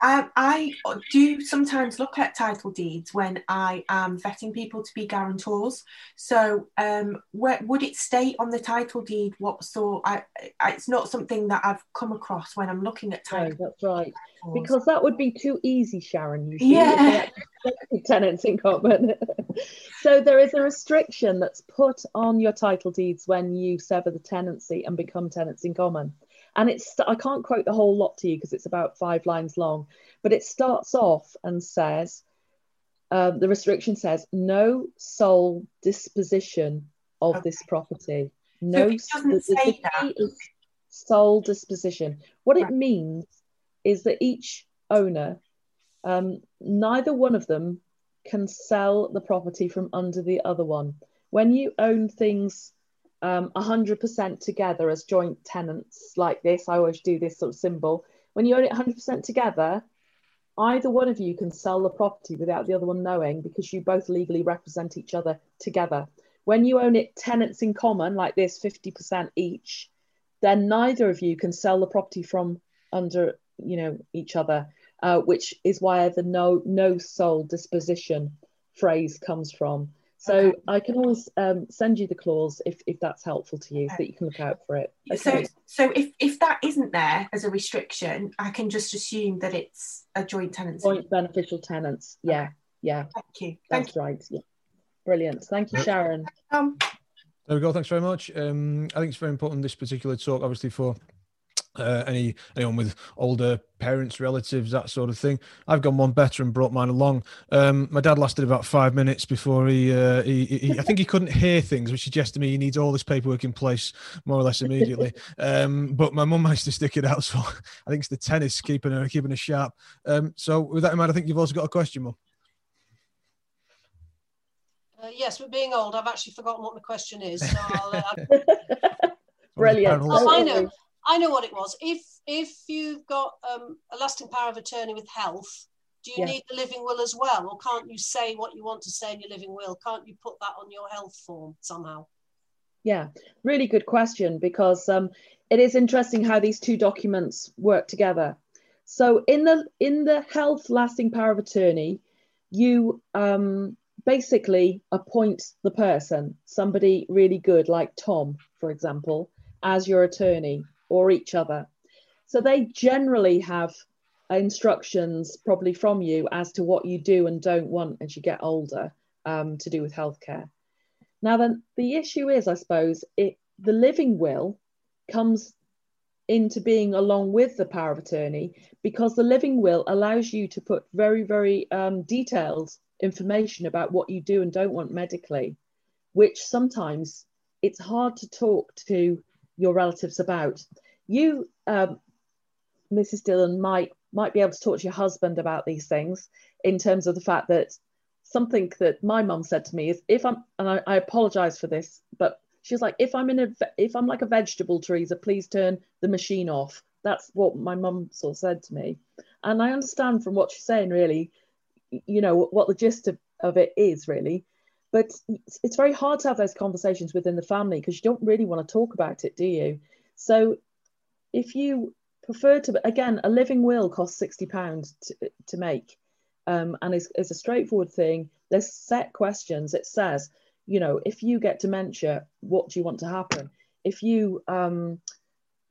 I, I, do sometimes look at title deeds when I am vetting people to be guarantors. So, um, where, would it state on the title deed what sort? I, I, it's not something that I've come across when I'm looking at title. No, that's right, because that would be too easy, Sharon. You see, yeah, tenants in common. so there is a restriction that's put on your title deeds when you sever the tenancy and become tenants in common and it's I can't quote the whole lot to you because it's about five lines long, but it starts off and says um, the restriction says no sole disposition of okay. this property. No, so the, the is sole disposition. What right. it means is that each owner, um, neither one of them can sell the property from under the other one. When you own things um, 100% together as joint tenants like this. I always do this sort of symbol. When you own it 100% together, either one of you can sell the property without the other one knowing because you both legally represent each other together. When you own it tenants in common, like this, 50% each, then neither of you can sell the property from under you know each other, uh, which is why the no no sole disposition phrase comes from. So okay. I can always um, send you the clause if, if that's helpful to you, okay. so that you can look out for it. Okay. So, so if, if that isn't there as a restriction, I can just assume that it's a joint tenancy. Joint beneficial tenants. Yeah, yeah. Thank you. That's Thank right. Yeah. Brilliant. Thank you, Sharon. Um, there we go. Thanks very much. Um, I think it's very important this particular talk, obviously, for uh, any anyone with older parents, relatives, that sort of thing. I've gone one better and brought mine along. Um, my dad lasted about five minutes before he, uh, he, he, I think he couldn't hear things, which suggests to me he needs all this paperwork in place more or less immediately. Um, but my mum managed to stick it out, so I think it's the tennis keeping her keeping her sharp. Um, so with that in mind, I think you've also got a question, mum. Uh, yes, but being old, I've actually forgotten what the question is. So I'll, uh, Brilliant. Oh, I know. I know what it was. If if you've got um, a lasting power of attorney with health, do you yeah. need the living will as well, or can't you say what you want to say in your living will? Can't you put that on your health form somehow? Yeah, really good question because um, it is interesting how these two documents work together. So in the in the health lasting power of attorney, you um, basically appoint the person, somebody really good like Tom, for example, as your attorney or each other. So they generally have instructions probably from you as to what you do and don't want as you get older um, to do with healthcare. Now, then the issue is, I suppose, it the living will comes into being along with the power of attorney because the living will allows you to put very, very um, detailed information about what you do and don't want medically, which sometimes it's hard to talk to your relatives about. You, um, Mrs. Dylan, might might be able to talk to your husband about these things in terms of the fact that something that my mum said to me is if I'm and I, I apologize for this, but she's like if I'm in a if I'm like a vegetable, Teresa, please turn the machine off. That's what my mum sort of said to me, and I understand from what she's saying really, you know what the gist of, of it is really but it's very hard to have those conversations within the family because you don't really want to talk about it do you so if you prefer to, again, a living will costs £60 to, to make um, and is, is a straightforward thing. There's set questions. It says, you know, if you get dementia, what do you want to happen? If you, um,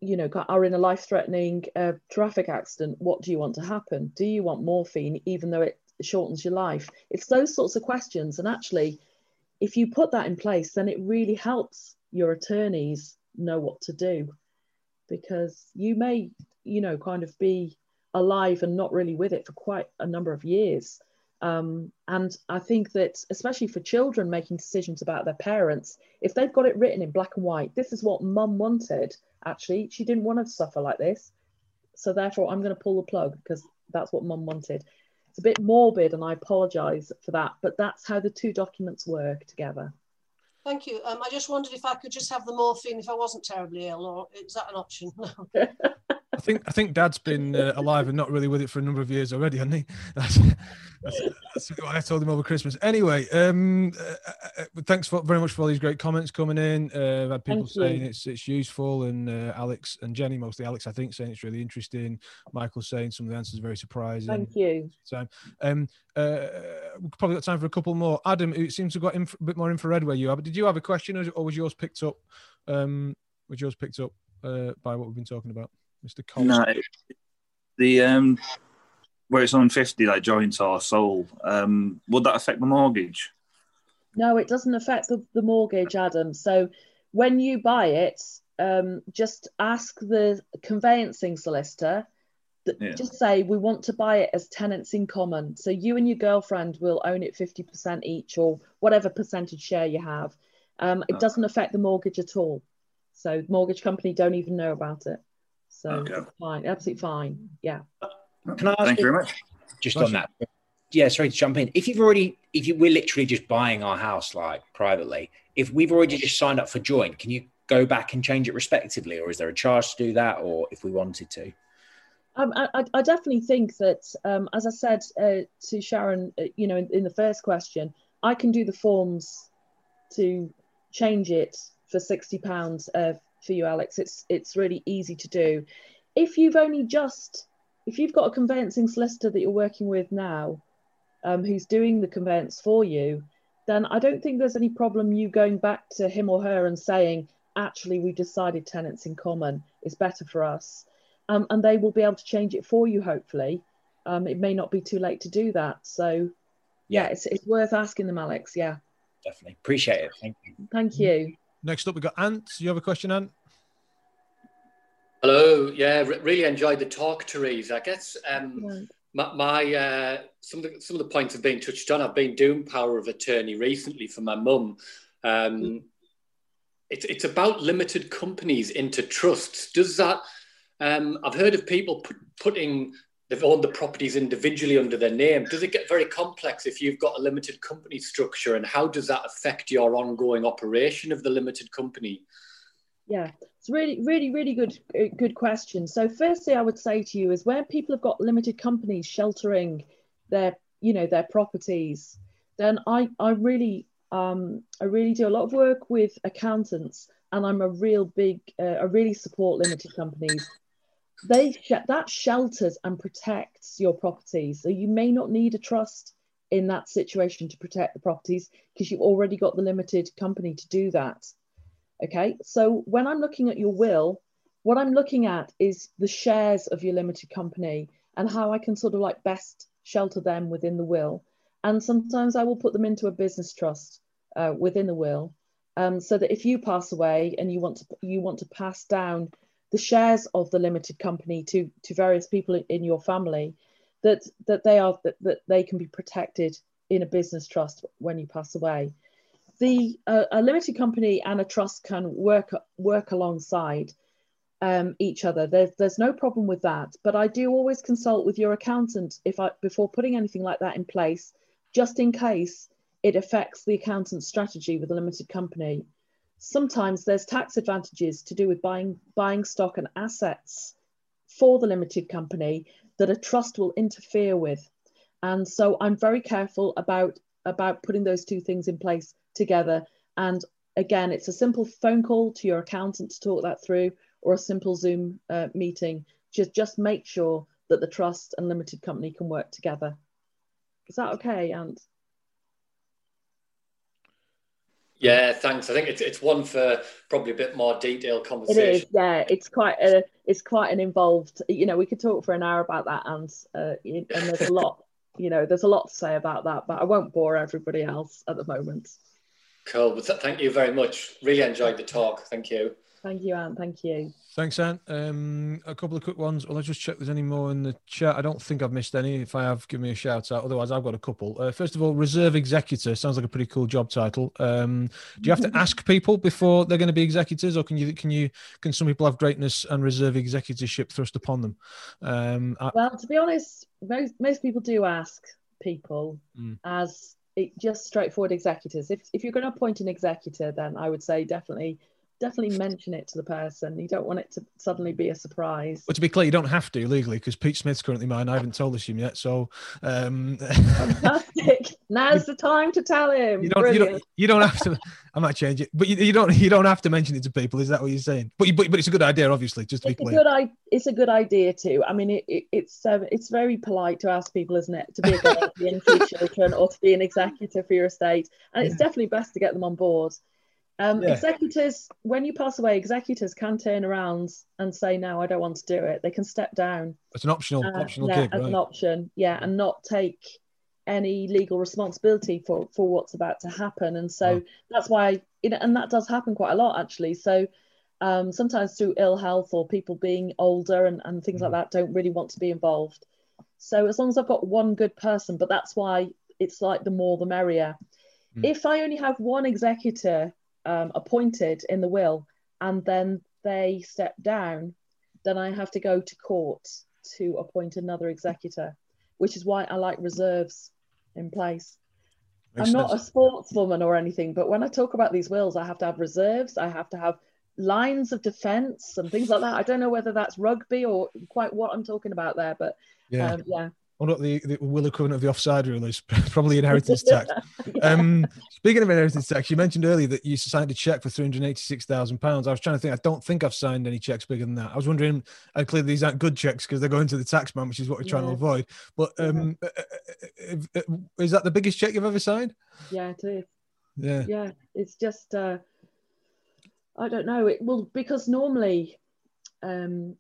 you know, are in a life-threatening uh, traffic accident, what do you want to happen? Do you want morphine, even though it shortens your life? It's those sorts of questions. And actually, if you put that in place, then it really helps your attorneys know what to do because you may, you know, kind of be alive and not really with it for quite a number of years. Um, and I think that, especially for children making decisions about their parents, if they've got it written in black and white, this is what mum wanted, actually, she didn't want to suffer like this. So therefore, I'm going to pull the plug because that's what mum wanted. It's a bit morbid, and I apologise for that, but that's how the two documents work together. Thank you. Um, I just wondered if I could just have the morphine if I wasn't terribly ill, or is that an option? I think I think Dad's been uh, alive and not really with it for a number of years already, hasn't he? That's, that's, that's what I told him over Christmas. Anyway, um, uh, uh, thanks for, very much for all these great comments coming in. Uh, I've had people Thank saying you. it's it's useful, and uh, Alex and Jenny, mostly Alex, I think, saying it's really interesting. Michael saying some of the answers are very surprising. Thank you. Time. Um, uh, we've probably got time for a couple more. Adam, it seems to have got inf- a bit more infrared where you are, but did you have a question, or, or was yours picked up? Um, was yours picked up by what we've been talking about? Mr. Cole? No, the um, where it's on fifty, like joints are sold. Um, would that affect the mortgage? No, it doesn't affect the, the mortgage, Adam. So when you buy it, um, just ask the conveyancing solicitor. That, yeah. Just say we want to buy it as tenants in common. So you and your girlfriend will own it fifty percent each, or whatever percentage share you have. Um, it doesn't affect the mortgage at all. So mortgage company don't even know about it. So okay. fine, absolutely fine. Yeah. Can I ask Thank you very much. Just on that. Yeah, sorry to jump in. If you've already, if you, we're literally just buying our house like privately, if we've already just signed up for join, can you go back and change it respectively, or is there a charge to do that, or if we wanted to? Um, I, I, definitely think that, um, as I said uh, to Sharon, uh, you know, in, in, the first question, I can do the forms to change it for sixty pounds uh, for you, Alex. It's it's really easy to do. If you've only just if you've got a conveyancing solicitor that you're working with now, um, who's doing the conveyance for you, then I don't think there's any problem you going back to him or her and saying, actually, we've decided tenants in common is better for us. Um, and they will be able to change it for you, hopefully. Um, it may not be too late to do that. So, yeah, yeah it's, it's worth asking them, Alex. Yeah. Definitely. Appreciate it. Thank you. Thank you. Next up, we've got Ant. You have a question, Ant? Hello. Yeah, really enjoyed the talk, Therese. I guess um, my, my uh, some of the some of the points have been touched on. I've been doing power of attorney recently for my mum. Um, it's it's about limited companies into trusts. Does that? Um, I've heard of people put, putting they've owned the properties individually under their name. Does it get very complex if you've got a limited company structure, and how does that affect your ongoing operation of the limited company? Yeah, it's really, really, really good, uh, good question. So, firstly, I would say to you is where people have got limited companies sheltering their, you know, their properties, then I, I really, um, I really do a lot of work with accountants, and I'm a real big, uh, I really support limited companies. They that shelters and protects your properties. So you may not need a trust in that situation to protect the properties because you've already got the limited company to do that. Okay, so when I'm looking at your will, what I'm looking at is the shares of your limited company and how I can sort of like best shelter them within the will. And sometimes I will put them into a business trust uh, within the will, um, so that if you pass away and you want to you want to pass down the shares of the limited company to to various people in your family, that that they are that, that they can be protected in a business trust when you pass away the uh, a limited company and a trust can work work alongside um, each other. There's there's no problem with that. But I do always consult with your accountant if I before putting anything like that in place, just in case it affects the accountant's strategy with a limited company. Sometimes there's tax advantages to do with buying buying stock and assets for the limited company that a trust will interfere with. And so I'm very careful about about putting those two things in place together. And again, it's a simple phone call to your accountant to talk that through, or a simple Zoom uh, meeting. Just just make sure that the trust and limited company can work together. Is that okay, Ant? Yeah, thanks. I think it's it's one for probably a bit more detailed conversation. It is, yeah. It's quite a it's quite an involved. You know, we could talk for an hour about that, and uh, and there's a lot. You know, there's a lot to say about that, but I won't bore everybody else at the moment. Cool. But th- thank you very much. Really enjoyed the talk. Thank you. Thank you, Anne. Thank you. Thanks, Anne. Um, a couple of quick ones. Well, let's just check there's any more in the chat. I don't think I've missed any. If I have, give me a shout out. Otherwise, I've got a couple. Uh, first of all, reserve executor sounds like a pretty cool job title. Um, do you have to ask people before they're going to be executors, or can you can you can some people have greatness and reserve executorship thrust upon them? Um, I, well, to be honest, most most people do ask people mm. as it, just straightforward executors. If if you're going to appoint an executor, then I would say definitely definitely mention it to the person. You don't want it to suddenly be a surprise. But to be clear, you don't have to legally because Pete Smith's currently mine. I haven't told this him yet, so um... fantastic. Now's the time to tell him. You don't, you don't, you don't have to. I might change it, but you, you, don't. You don't have to mention it to people. Is that what you're saying? But but, but it's a good idea, obviously. Just to it's be clear, a good, it's a good idea too. I mean, it, it, it's um, it's very polite to ask people, isn't it, to be a guardian for your children or to be an executor for your estate, and it's yeah. definitely best to get them on board. Um, yeah. Executors, when you pass away, executors can turn around and say, "No, I don't want to do it." They can step down. It's an optional uh, optional yeah, gig, as right? an option, yeah, and not take any legal responsibility for for what's about to happen. And so oh. that's why, you know, and that does happen quite a lot actually. So um, sometimes through ill health or people being older and, and things mm. like that, don't really want to be involved. So as long as I've got one good person, but that's why it's like the more the merrier. Mm. If I only have one executor um, appointed in the will and then they step down, then I have to go to court to appoint another executor, which is why I like reserves in place. Makes I'm not sense. a sportswoman or anything, but when I talk about these wills, I have to have reserves, I have to have lines of defense and things like that. I don't know whether that's rugby or quite what I'm talking about there, but yeah. Um, yeah wonder what the, the will equivalent of the offside rule is. Probably inheritance tax. um, speaking of inheritance tax, you mentioned earlier that you signed a check for three hundred eighty-six thousand pounds. I was trying to think. I don't think I've signed any checks bigger than that. I was wondering. Uh, clearly, these aren't good checks because they're going to the tax man, which is what we're trying yeah. to avoid. But um, yeah. Uh, uh, uh, is that the biggest check you've ever signed? Yeah, it is. Yeah. Yeah, it's just. Uh, I don't know. It well because normally um,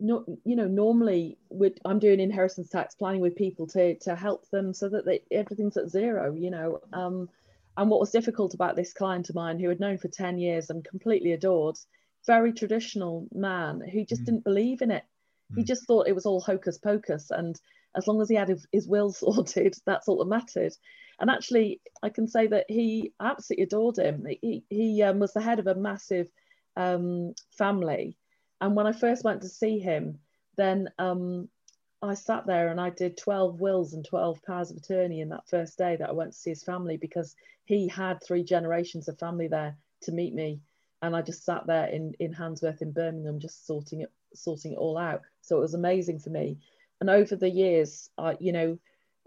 no, you know, normally with I'm doing inheritance tax planning with people to to help them so that they, everything's at zero, you know. Um, and what was difficult about this client of mine who had known for 10 years and completely adored, very traditional man who just mm. didn't believe in it. Mm. He just thought it was all hocus pocus. And as long as he had his, his will sorted, that's all that mattered. And actually, I can say that he absolutely adored him. He, he um, was the head of a massive um, family and when I first went to see him, then um, I sat there and I did 12 wills and 12 powers of attorney in that first day that I went to see his family because he had three generations of family there to meet me. And I just sat there in, in Handsworth in Birmingham, just sorting it, sorting it all out. So it was amazing for me. And over the years, uh, you know,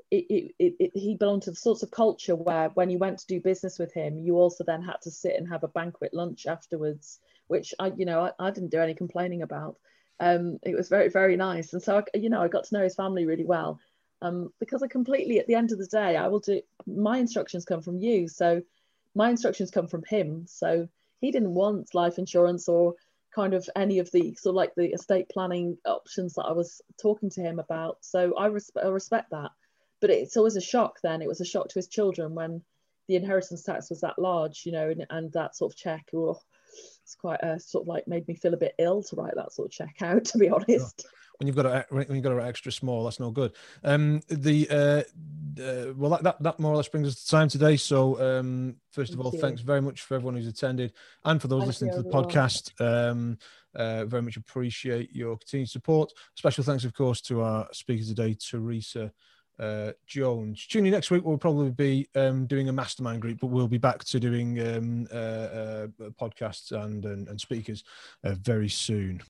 it, it, it, he belonged to the sorts of culture where when you went to do business with him, you also then had to sit and have a banquet lunch afterwards which I, you know, I, I didn't do any complaining about. Um, it was very, very nice. And so, I, you know, I got to know his family really well. Um, because I completely, at the end of the day, I will do, my instructions come from you. So my instructions come from him. So he didn't want life insurance or kind of any of the sort of like the estate planning options that I was talking to him about. So I, res- I respect that. But it's always a shock then. It was a shock to his children when the inheritance tax was that large, you know, and, and that sort of check. Or, it's quite a sort of like made me feel a bit ill to write that sort of check out to be honest. Sure. when you've got a when you've got a extra small that's no good. Um the uh, uh well that, that that more or less brings us to time today. So um first of all thanks very much for everyone who's attended and for those Thank listening to the everyone. podcast. Um uh, very much appreciate your continued support. Special thanks of course to our speaker today teresa uh, Jones. Tune in next week. We'll probably be um, doing a mastermind group, but we'll be back to doing um, uh, uh, podcasts and, and, and speakers uh, very soon.